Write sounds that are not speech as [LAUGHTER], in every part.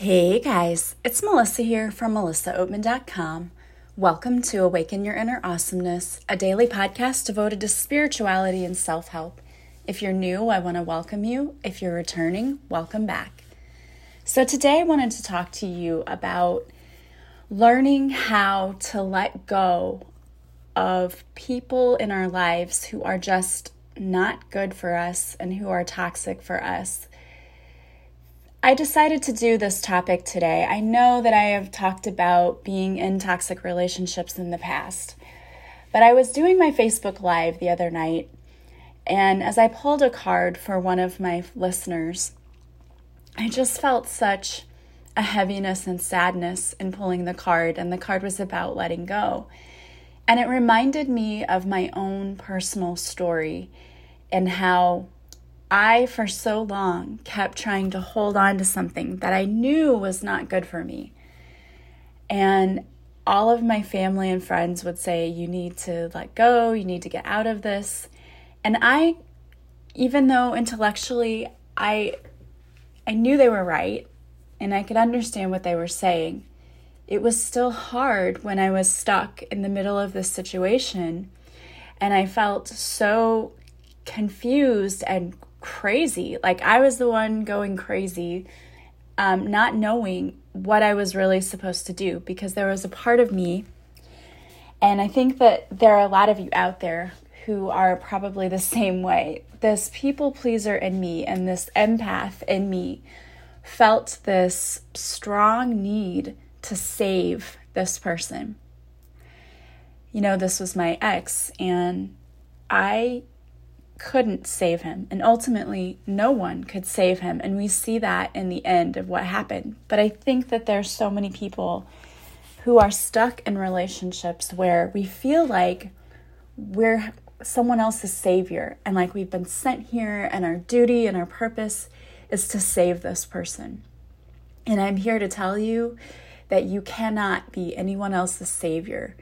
Hey guys, it's Melissa here from melissaoatman.com. Welcome to Awaken Your Inner Awesomeness, a daily podcast devoted to spirituality and self help. If you're new, I want to welcome you. If you're returning, welcome back. So, today I wanted to talk to you about learning how to let go of people in our lives who are just not good for us and who are toxic for us I decided to do this topic today. I know that I have talked about being in toxic relationships in the past, but I was doing my Facebook Live the other night, and as I pulled a card for one of my listeners, I just felt such a heaviness and sadness in pulling the card, and the card was about letting go. And it reminded me of my own personal story and how I, for so long, kept trying to hold on to something that I knew was not good for me. And all of my family and friends would say, You need to let go, you need to get out of this. And I, even though intellectually I, I knew they were right and I could understand what they were saying, it was still hard when I was stuck in the middle of this situation. And I felt so confused and crazy. Like I was the one going crazy, um, not knowing what I was really supposed to do because there was a part of me, and I think that there are a lot of you out there who are probably the same way. This people pleaser in me and this empath in me felt this strong need to save this person. You know, this was my ex, and I couldn't save him. And ultimately, no one could save him. And we see that in the end of what happened. But I think that there's so many people who are stuck in relationships where we feel like we're someone else's savior and like we've been sent here and our duty and our purpose is to save this person. And I'm here to tell you that you cannot be anyone else's savior.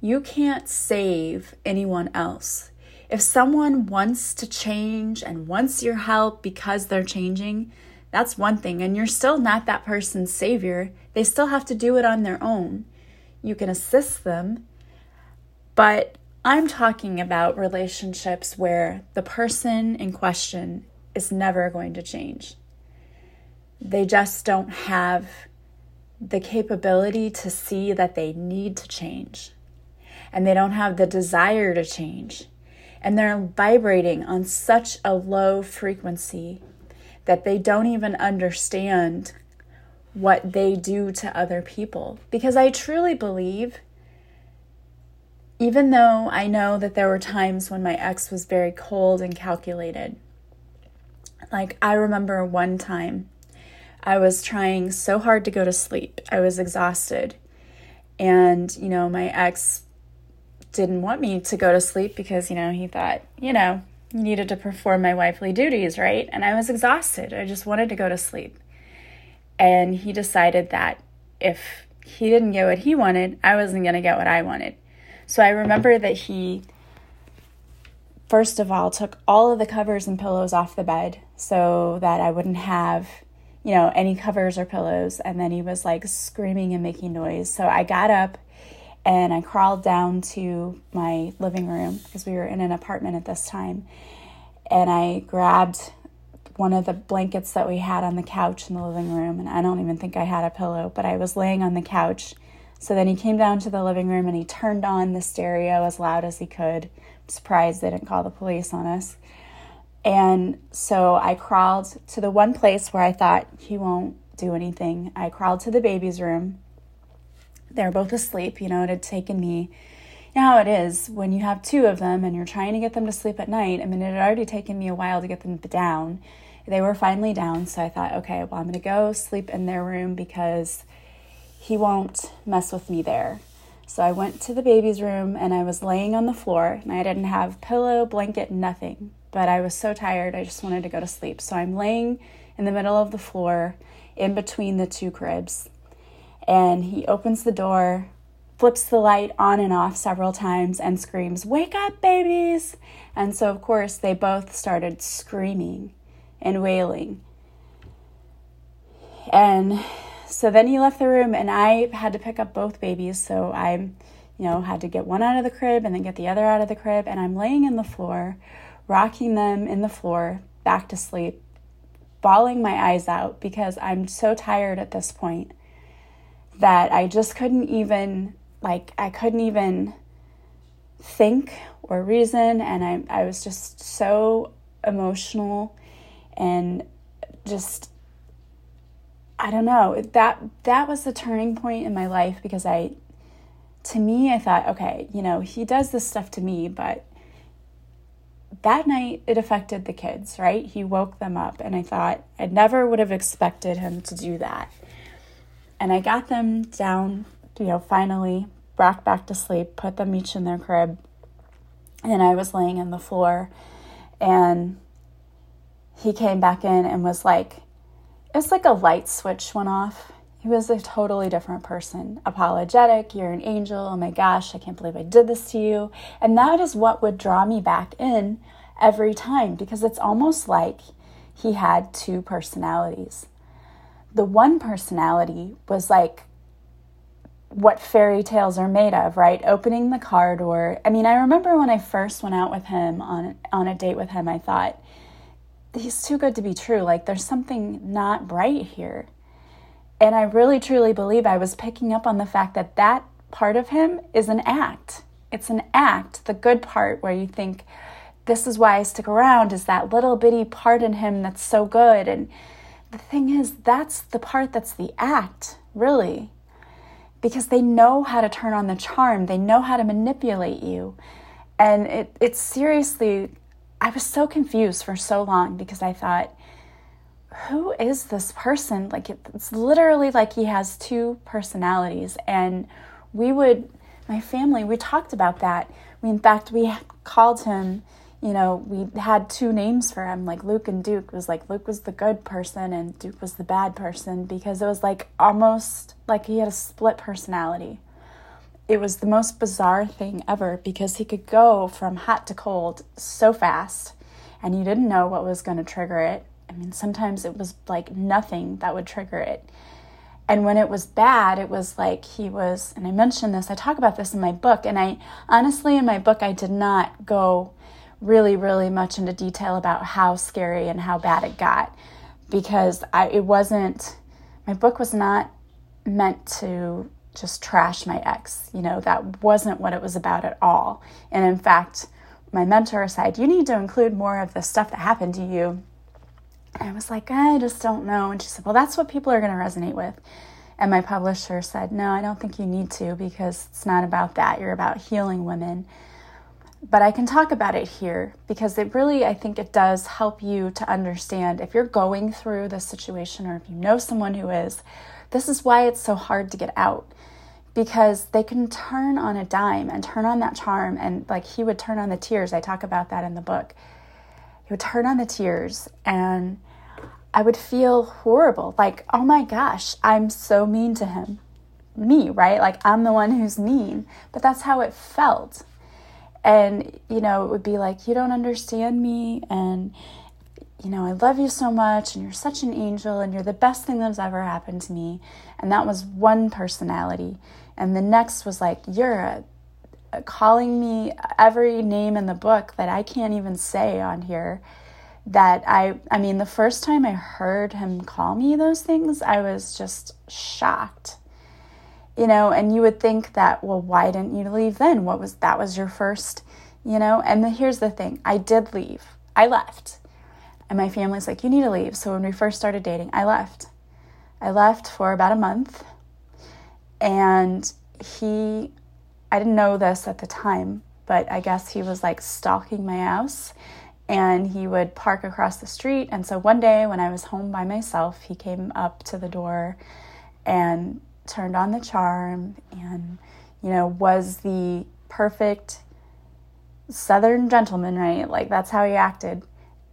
You can't save anyone else. If someone wants to change and wants your help because they're changing, that's one thing, and you're still not that person's savior. They still have to do it on their own. You can assist them, but I'm talking about relationships where the person in question is never going to change. They just don't have the capability to see that they need to change, and they don't have the desire to change and they're vibrating on such a low frequency that they don't even understand what they do to other people. Because I truly believe, even though I know that there were times when my ex was very cold and calculated, like I remember one time I was trying so hard to go to sleep, I was exhausted. And, you know, my ex didn't want me to go to sleep because, you know, he thought, you know, you needed to perform my wifely duties, right? And I was exhausted. I just wanted to go to sleep. And he decided that if he didn't get what he wanted, I wasn't going to get what I wanted. So I remember that he, first of all, took all of the covers and pillows off the bed so that I wouldn't have, you know, any covers or pillows. And then he was like screaming and making noise. So I got up and I crawled down to my living room because we were in an apartment at this time. And I grabbed one of the blankets that we had on the couch in the living room, and I don't even think I had a pillow, but I was laying on the couch. So then he came down to the living room and he turned on the stereo as loud as he could. I'm surprised they didn't call the police on us. And so I crawled to the one place where I thought he won't do anything. I crawled to the baby's room they're both asleep. You know, it had taken me, you know how it is when you have two of them and you're trying to get them to sleep at night. I mean, it had already taken me a while to get them down. They were finally down, so I thought, okay, well, I'm going to go sleep in their room because he won't mess with me there. So I went to the baby's room and I was laying on the floor and I didn't have pillow, blanket, nothing. But I was so tired, I just wanted to go to sleep. So I'm laying in the middle of the floor in between the two cribs and he opens the door, flips the light on and off several times, and screams, Wake up, babies! And so, of course, they both started screaming and wailing. And so then he left the room, and I had to pick up both babies. So I, you know, had to get one out of the crib and then get the other out of the crib. And I'm laying in the floor, rocking them in the floor back to sleep, bawling my eyes out because I'm so tired at this point that I just couldn't even, like, I couldn't even think or reason. And I, I was just so emotional and just I don't know. That that was the turning point in my life because I to me I thought, okay, you know, he does this stuff to me, but that night it affected the kids, right? He woke them up and I thought I never would have expected him to do that. And I got them down, you know, finally brought back to sleep, put them each in their crib. And I was laying on the floor and he came back in and was like, it's like a light switch went off. He was a totally different person. Apologetic, you're an angel. Oh my gosh, I can't believe I did this to you. And that is what would draw me back in every time because it's almost like he had two personalities. The one personality was like what fairy tales are made of, right? Opening the car door. I mean, I remember when I first went out with him on on a date with him, I thought he's too good to be true. Like there's something not right here. And I really truly believe I was picking up on the fact that that part of him is an act. It's an act, the good part where you think, this is why I stick around, is that little bitty part in him that's so good. And the thing is, that's the part that's the act, really. Because they know how to turn on the charm, they know how to manipulate you. And it, it's seriously I was so confused for so long because I thought, who is this person? Like, it's literally like he has two personalities. And we would, my family, we talked about that. We, in fact, we called him, you know, we had two names for him, like Luke and Duke. It was like Luke was the good person and Duke was the bad person because it was like almost like he had a split personality it was the most bizarre thing ever because he could go from hot to cold so fast and you didn't know what was going to trigger it. I mean, sometimes it was like nothing that would trigger it. And when it was bad, it was like he was, and I mentioned this, I talk about this in my book. And I honestly, in my book, I did not go really, really much into detail about how scary and how bad it got because I, it wasn't, my book was not meant to just trash my ex. You know, that wasn't what it was about at all. And in fact, my mentor said, You need to include more of the stuff that happened to you. And I was like, I just don't know. And she said, Well, that's what people are going to resonate with. And my publisher said, No, I don't think you need to because it's not about that. You're about healing women. But I can talk about it here because it really, I think it does help you to understand if you're going through this situation or if you know someone who is, this is why it's so hard to get out because they can turn on a dime and turn on that charm. And like he would turn on the tears. I talk about that in the book. He would turn on the tears and I would feel horrible. Like, oh my gosh, I'm so mean to him. Me, right? Like, I'm the one who's mean. But that's how it felt. And, you know, it would be like, you don't understand me. And, you know, I love you so much and you're such an angel and you're the best thing that's ever happened to me. And that was one personality. And the next was like, you're a, a calling me every name in the book that I can't even say on here. That I, I mean, the first time I heard him call me those things, I was just shocked. You know, and you would think that, well, why didn't you leave then? What was that was your first, you know? And the, here's the thing I did leave, I left and my family's like, you need to leave. So when we first started dating, I left. I left for about a month. And he, I didn't know this at the time, but I guess he was like stalking my house and he would park across the street. And so one day when I was home by myself, he came up to the door and turned on the charm and, you know, was the perfect southern gentleman, right? Like that's how he acted.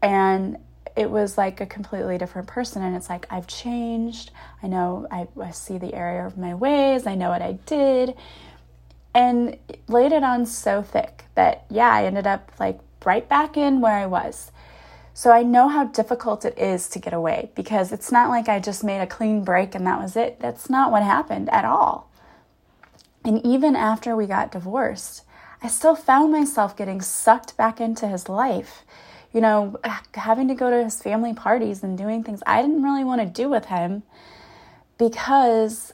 And it was like a completely different person. And it's like i've changed. I know I, I, see the area of my ways. I know what i did. And laid it on so thick that yeah i ended up like right back in where i was So I know how difficult it is to get away because it's not like I just made a clean break and that was it. That's not what happened at all. And even after we got divorced, I still found myself getting sucked back into his life. You know, having to go to his family parties and doing things I didn't really want to do with him because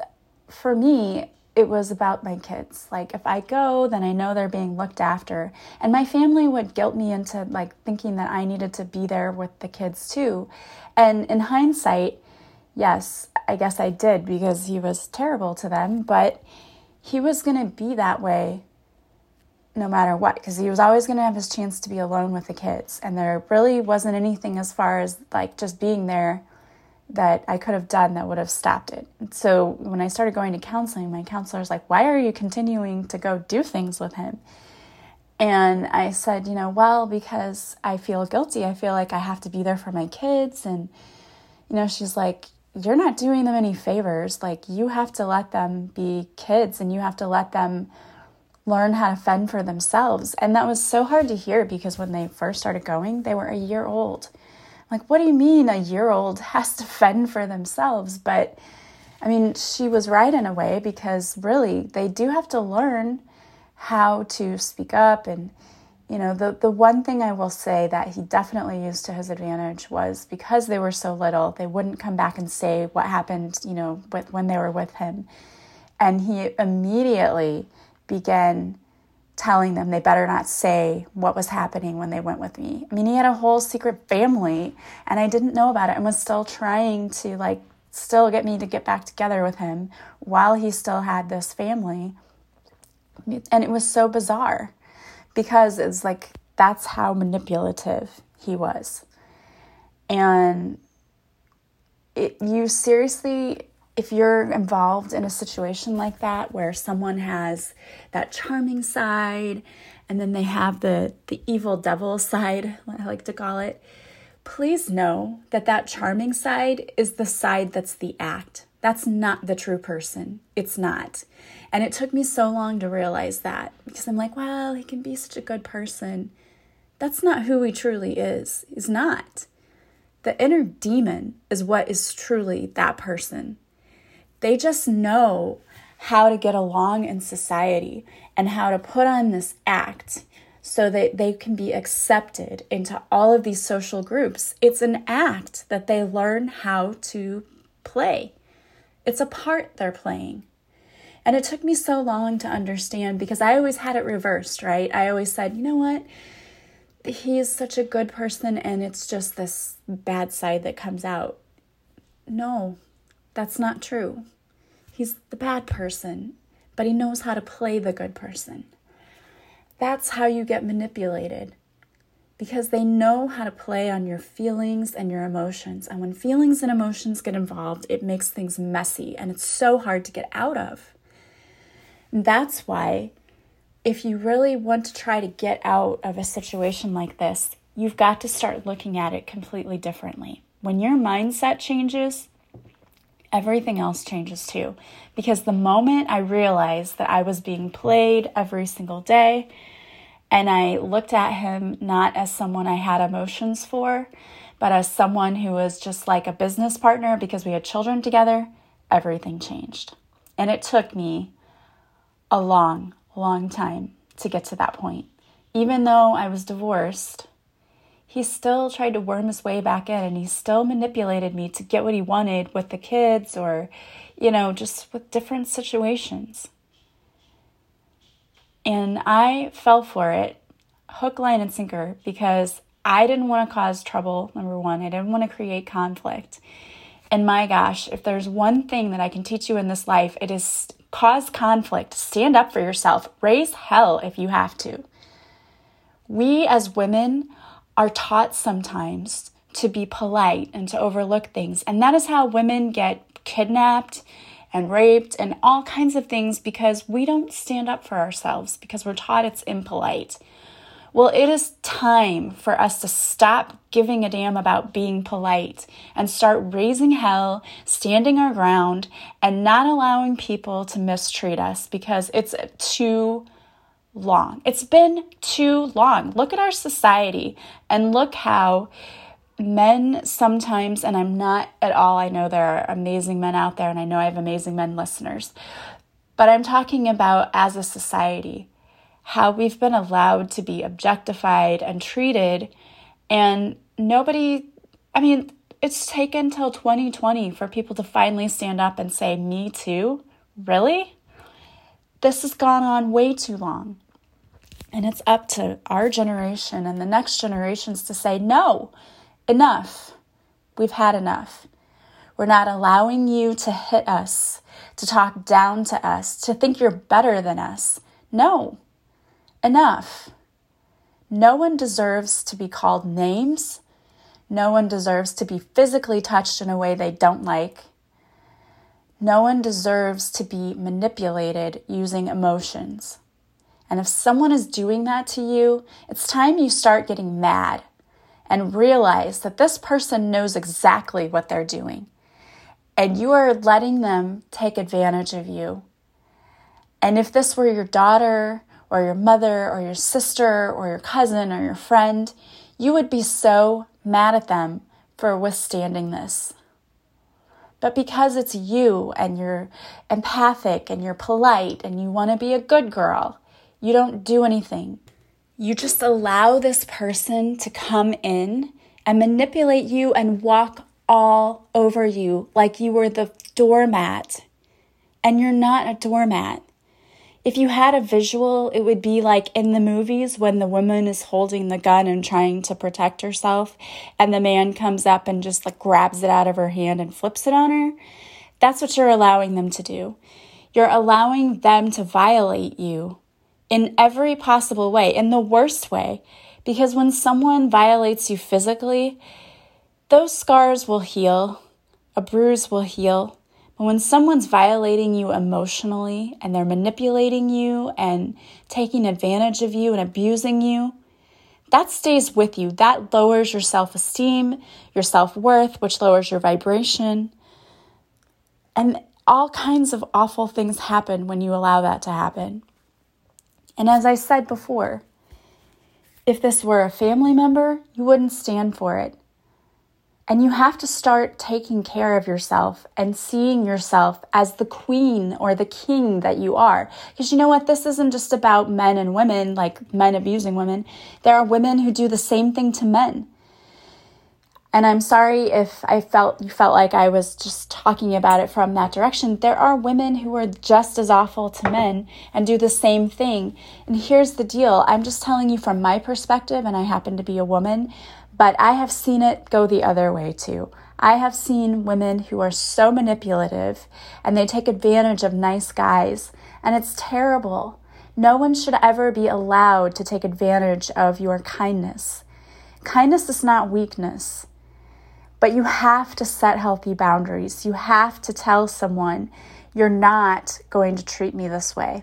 for me, it was about my kids. Like if I go, then I know they're being looked after. And my family would guilt me into like thinking that I needed to be there with the kids too. And in hindsight, yes, I guess I did because he was terrible to them, but he was going to be that way no matter what because he was always going to have his chance to be alone with the kids and there really wasn't anything as far as like just being there that I could have done that would have stopped it. So when I started going to counseling, my counselor was like, Why are you continuing to go do things with him? And I said, You know, well, because I feel guilty. I feel like I have to be there for my kids. And, you know, she's like, You're not doing them any favors. Like, you have to let them be kids and you have to let them learn how to fend for themselves. And that was so hard to hear because when they first started going, they were a year old like, what do you mean a year old has to fend for themselves? But I mean, she was right in a way because really they do have to learn how to speak up. And, you know, the, the one thing I will say that he definitely used to his advantage was because they were so little, they wouldn't come back and say what happened, you know, with, when they were with him. And he immediately began telling them they better not say what was happening when they went with me. I mean, he had a whole secret family and I didn't know about it and was still trying to like still get me to get back together with him while he still had this family. And it was so bizarre because it's like that's how manipulative he was. And it, you seriously if you're involved in a situation like that where someone has that charming side and then they have the the evil devil side [LAUGHS] i like to call it please know that that charming side is the side that's the act. That's not the true person. It's not. And it took me so long to realize that because i'm like well he can be such a good person. That's not who he truly is. He's not. The inner demon is what is truly that person they just know how to get along in society and how to put on this act so that they can be accepted into all of these social groups. It's an act that they learn how to play, it's a part they're playing. And it took me so long to understand because I always had it reversed, right? I always said, you know what? He is such a good person and it's just this bad side that comes out. No, that's not true. He's the bad person, but he knows how to play the good person. That's how you get manipulated because they know how to play on your feelings and your emotions. And when feelings and emotions get involved, it makes things messy and it's so hard to get out of. And that's why, if you really want to try to get out of a situation like this, you've got to start looking at it completely differently. When your mindset changes, everything else changes too. Because the moment I realized that I was being played every single day, and I looked at him not as someone I had emotions for, but as someone who was just like a business partner because we had children together, everything changed. And it took me a long, long time to get to that point. Even though I was divorced, he still tried to worm his way back in and he still manipulated me to get what he wanted with the kids or, you know, just with different situations. And I fell for it hook, line, and sinker because I didn't want to cause trouble, number one. I didn't want to create conflict. And my gosh, if there's one thing that I can teach you in this life, it is cause conflict, stand up for yourself, raise hell if you have to. We as women are taught sometimes to be polite and to overlook things. And that is how women get kidnapped and raped and all kinds of things because we don't stand up for ourselves because we're taught it's impolite. Well, it is time for us to stop giving a damn about being polite and start raising hell, standing our ground, and not allowing people to mistreat us because it's too long. It's been too long. Look at our society and look how men sometimes, and I'm not at all, I know there are amazing men out there, and I know I have amazing men listeners, but I'm talking about as a society, how we've been allowed to be objectified and treated, and nobody, I mean, it's taken till 2020 for people to finally stand up and say, Me too? Really? This has gone on way too long. And it's up to our generation and the next generations to say, No, enough. We've had enough. We're not allowing you to hit us, to talk down to us, to think you're better than us. No, enough. No one deserves to be called names. No one deserves to be physically touched in a way they don't like. No one deserves to be manipulated using emotions. And if someone is doing that to you, it's time you start getting mad and realize that this person knows exactly what they're doing. And you are letting them take advantage of you. And if this were your daughter or your mother or your sister or your cousin or your friend, you would be so mad at them for withstanding this. But because it's you and you're empathic and you're polite and you want to be a good girl, you don't do anything. You just allow this person to come in and manipulate you and walk all over you like you were the doormat. And you're not a doormat. If you had a visual, it would be like in the movies when the woman is holding the gun and trying to protect herself, and the man comes up and just like grabs it out of her hand and flips it on her. That's what you're allowing them to do. You're allowing them to violate you in every possible way, in the worst way. Because when someone violates you physically, those scars will heal, a bruise will heal. But when someone's violating you emotionally and they're manipulating you and taking advantage of you and abusing you, that stays with you. That lowers your self esteem, your self worth, which lowers your vibration. And all kinds of awful things happen when you allow that to happen. And as I said before, if this were a family member, you wouldn't stand for it. And you have to start taking care of yourself and seeing yourself as the queen or the king that you are. Because you know what? This isn't just about men and women, like men abusing women. There are women who do the same thing to men. And I'm sorry if I felt you felt like I was just talking about it from that direction. There are women who are just as awful to men and do the same thing. And here's the deal I'm just telling you from my perspective, and I happen to be a woman, but I have seen it go the other way too. I have seen women who are so manipulative and they take advantage of nice guys, and it's terrible. No one should ever be allowed to take advantage of your kindness. Kindness is not weakness. But you have to set healthy boundaries. You have to tell someone, you're not going to treat me this way.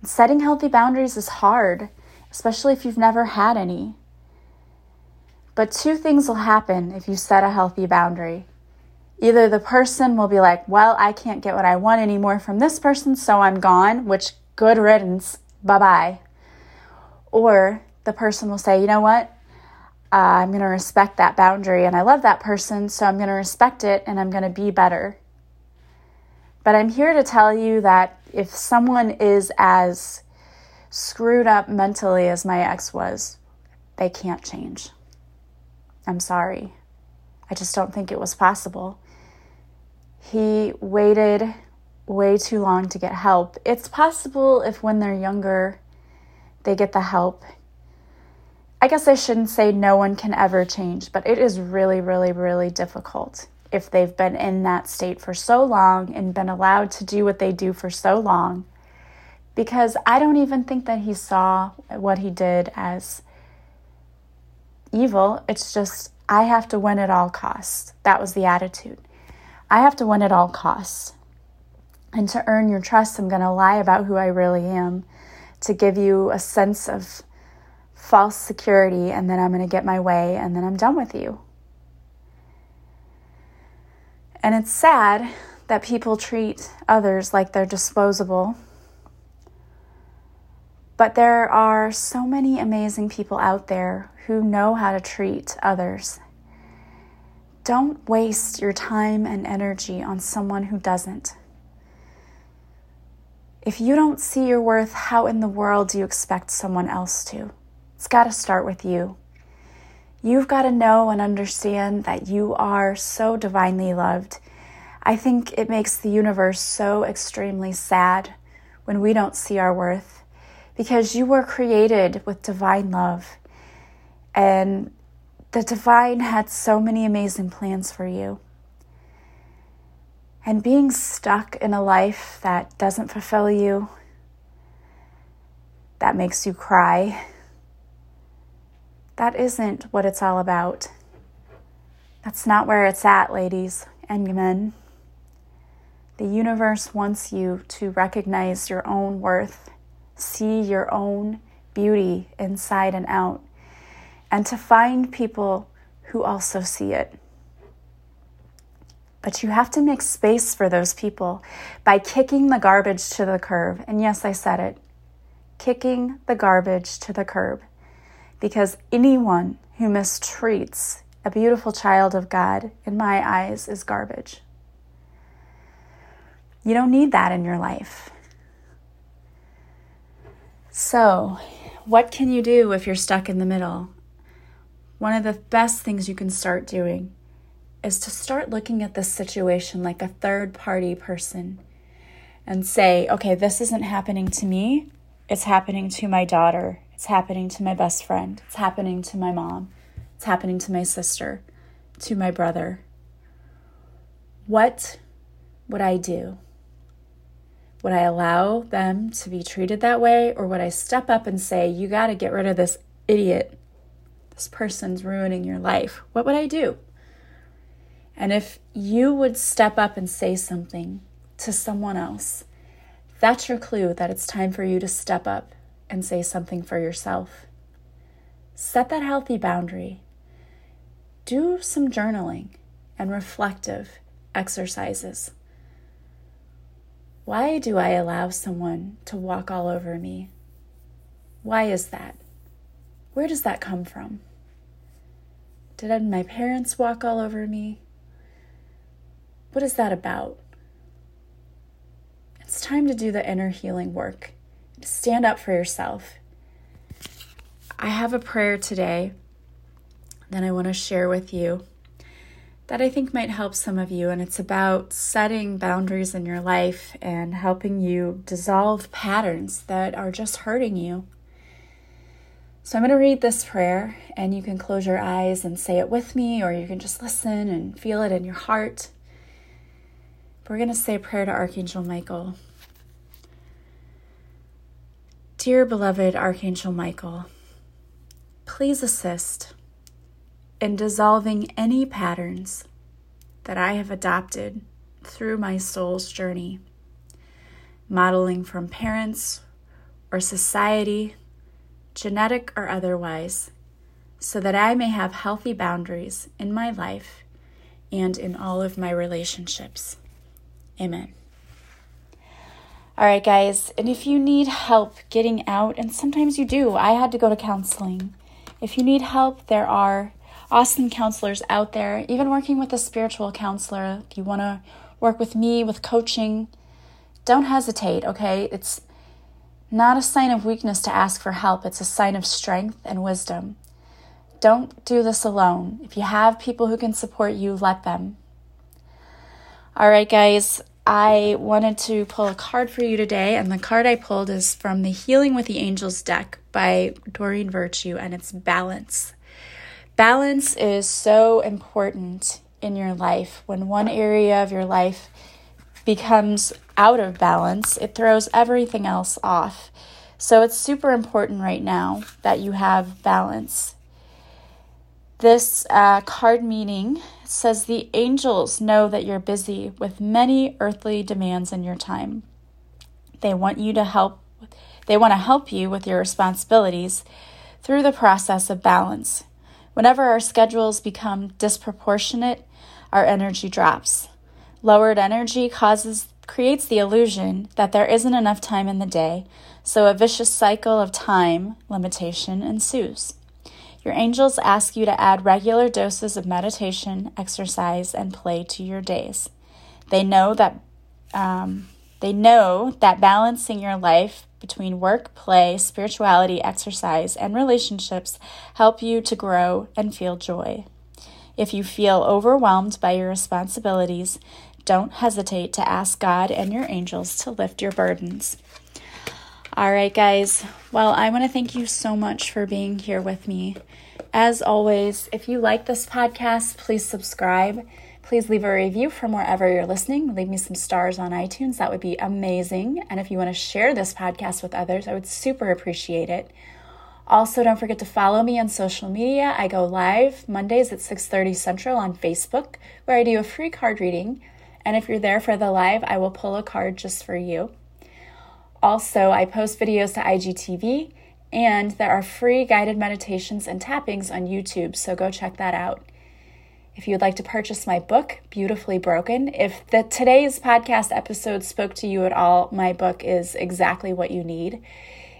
And setting healthy boundaries is hard, especially if you've never had any. But two things will happen if you set a healthy boundary. Either the person will be like, Well, I can't get what I want anymore from this person, so I'm gone, which good riddance, bye bye. Or the person will say, You know what? Uh, I'm going to respect that boundary and I love that person, so I'm going to respect it and I'm going to be better. But I'm here to tell you that if someone is as screwed up mentally as my ex was, they can't change. I'm sorry. I just don't think it was possible. He waited way too long to get help. It's possible if when they're younger, they get the help I guess I shouldn't say no one can ever change, but it is really, really, really difficult if they've been in that state for so long and been allowed to do what they do for so long. Because I don't even think that he saw what he did as evil. It's just, I have to win at all costs. That was the attitude. I have to win at all costs. And to earn your trust, I'm going to lie about who I really am to give you a sense of false security and then I'm going to get my way and then I'm done with you. And it's sad that people treat others like they're disposable. But there are so many amazing people out there who know how to treat others. Don't waste your time and energy on someone who doesn't. If you don't see your worth, how in the world do you expect someone else to? It's got to start with you. You've got to know and understand that you are so divinely loved. I think it makes the universe so extremely sad when we don't see our worth because you were created with divine love. And the divine had so many amazing plans for you. And being stuck in a life that doesn't fulfill you, that makes you cry, that isn't what it's all about. That's not where it's at, ladies and men. The universe wants you to recognize your own worth see your own beauty inside and out, and to find people who also see it. But you have to make space for those people by kicking the garbage to the curb. And yes, I said it kicking the garbage to the curb. Because anyone who mistreats a beautiful child of God, in my eyes, is garbage. You don't need that in your life. So, what can you do if you're stuck in the middle? One of the best things you can start doing is to start looking at this situation like a third party person and say, okay, this isn't happening to me. It's happening to my daughter. It's happening to my best friend. It's happening to my mom. It's happening to my sister, to my brother. What would I do? Would I allow them to be treated that way? Or would I step up and say, You got to get rid of this idiot? This person's ruining your life. What would I do? And if you would step up and say something to someone else, that's your clue that it's time for you to step up and say something for yourself. Set that healthy boundary. Do some journaling and reflective exercises. Why do I allow someone to walk all over me? Why is that? Where does that come from? Did my parents walk all over me? What is that about? It's time to do the inner healing work, stand up for yourself. I have a prayer today that I want to share with you that I think might help some of you. And it's about setting boundaries in your life and helping you dissolve patterns that are just hurting you. So I'm going to read this prayer, and you can close your eyes and say it with me, or you can just listen and feel it in your heart. We're going to say a prayer to Archangel Michael. Dear beloved Archangel Michael, please assist in dissolving any patterns that I have adopted through my soul's journey, modeling from parents or society, genetic or otherwise, so that I may have healthy boundaries in my life and in all of my relationships. Amen. All right, guys, and if you need help getting out, and sometimes you do, I had to go to counseling. If you need help, there are awesome counselors out there, even working with a spiritual counselor. If you want to work with me with coaching, don't hesitate, okay? It's not a sign of weakness to ask for help, it's a sign of strength and wisdom. Don't do this alone. If you have people who can support you, let them. All right, guys, I wanted to pull a card for you today, and the card I pulled is from the Healing with the Angels deck by Doreen Virtue, and it's Balance. Balance is so important in your life. When one area of your life becomes out of balance, it throws everything else off. So it's super important right now that you have balance. This uh, card meaning says the angels know that you're busy with many earthly demands in your time. They want you to help. They want to help you with your responsibilities through the process of balance. Whenever our schedules become disproportionate, our energy drops. Lowered energy causes creates the illusion that there isn't enough time in the day, so a vicious cycle of time limitation ensues. Your angels ask you to add regular doses of meditation, exercise, and play to your days. They know that um, they know that balancing your life between work, play, spirituality, exercise, and relationships help you to grow and feel joy. If you feel overwhelmed by your responsibilities, don't hesitate to ask God and your angels to lift your burdens. All right, guys. Well, I want to thank you so much for being here with me. As always, if you like this podcast, please subscribe. Please leave a review from wherever you're listening. Leave me some stars on iTunes. That would be amazing. And if you want to share this podcast with others, I would super appreciate it. Also, don't forget to follow me on social media. I go live Mondays at 6:30 Central on Facebook, where I do a free card reading and if you're there for the live, I will pull a card just for you. Also, I post videos to IGTV, and there are free guided meditations and tappings on YouTube, so go check that out. If you would like to purchase my book, Beautifully Broken, if the today's podcast episode spoke to you at all, my book is exactly what you need.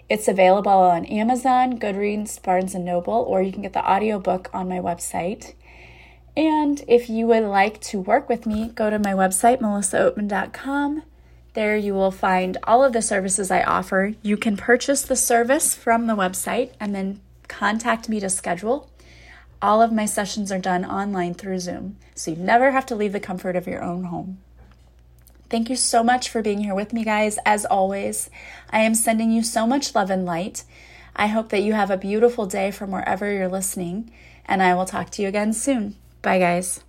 It's available on Amazon, Goodreads, Barnes and Noble, or you can get the audiobook on my website. And if you would like to work with me, go to my website, melissaoatman.com. There you will find all of the services I offer. You can purchase the service from the website and then contact me to schedule. All of my sessions are done online through Zoom, so you never have to leave the comfort of your own home. Thank you so much for being here with me, guys. As always, I am sending you so much love and light. I hope that you have a beautiful day from wherever you're listening, and I will talk to you again soon. Bye, guys.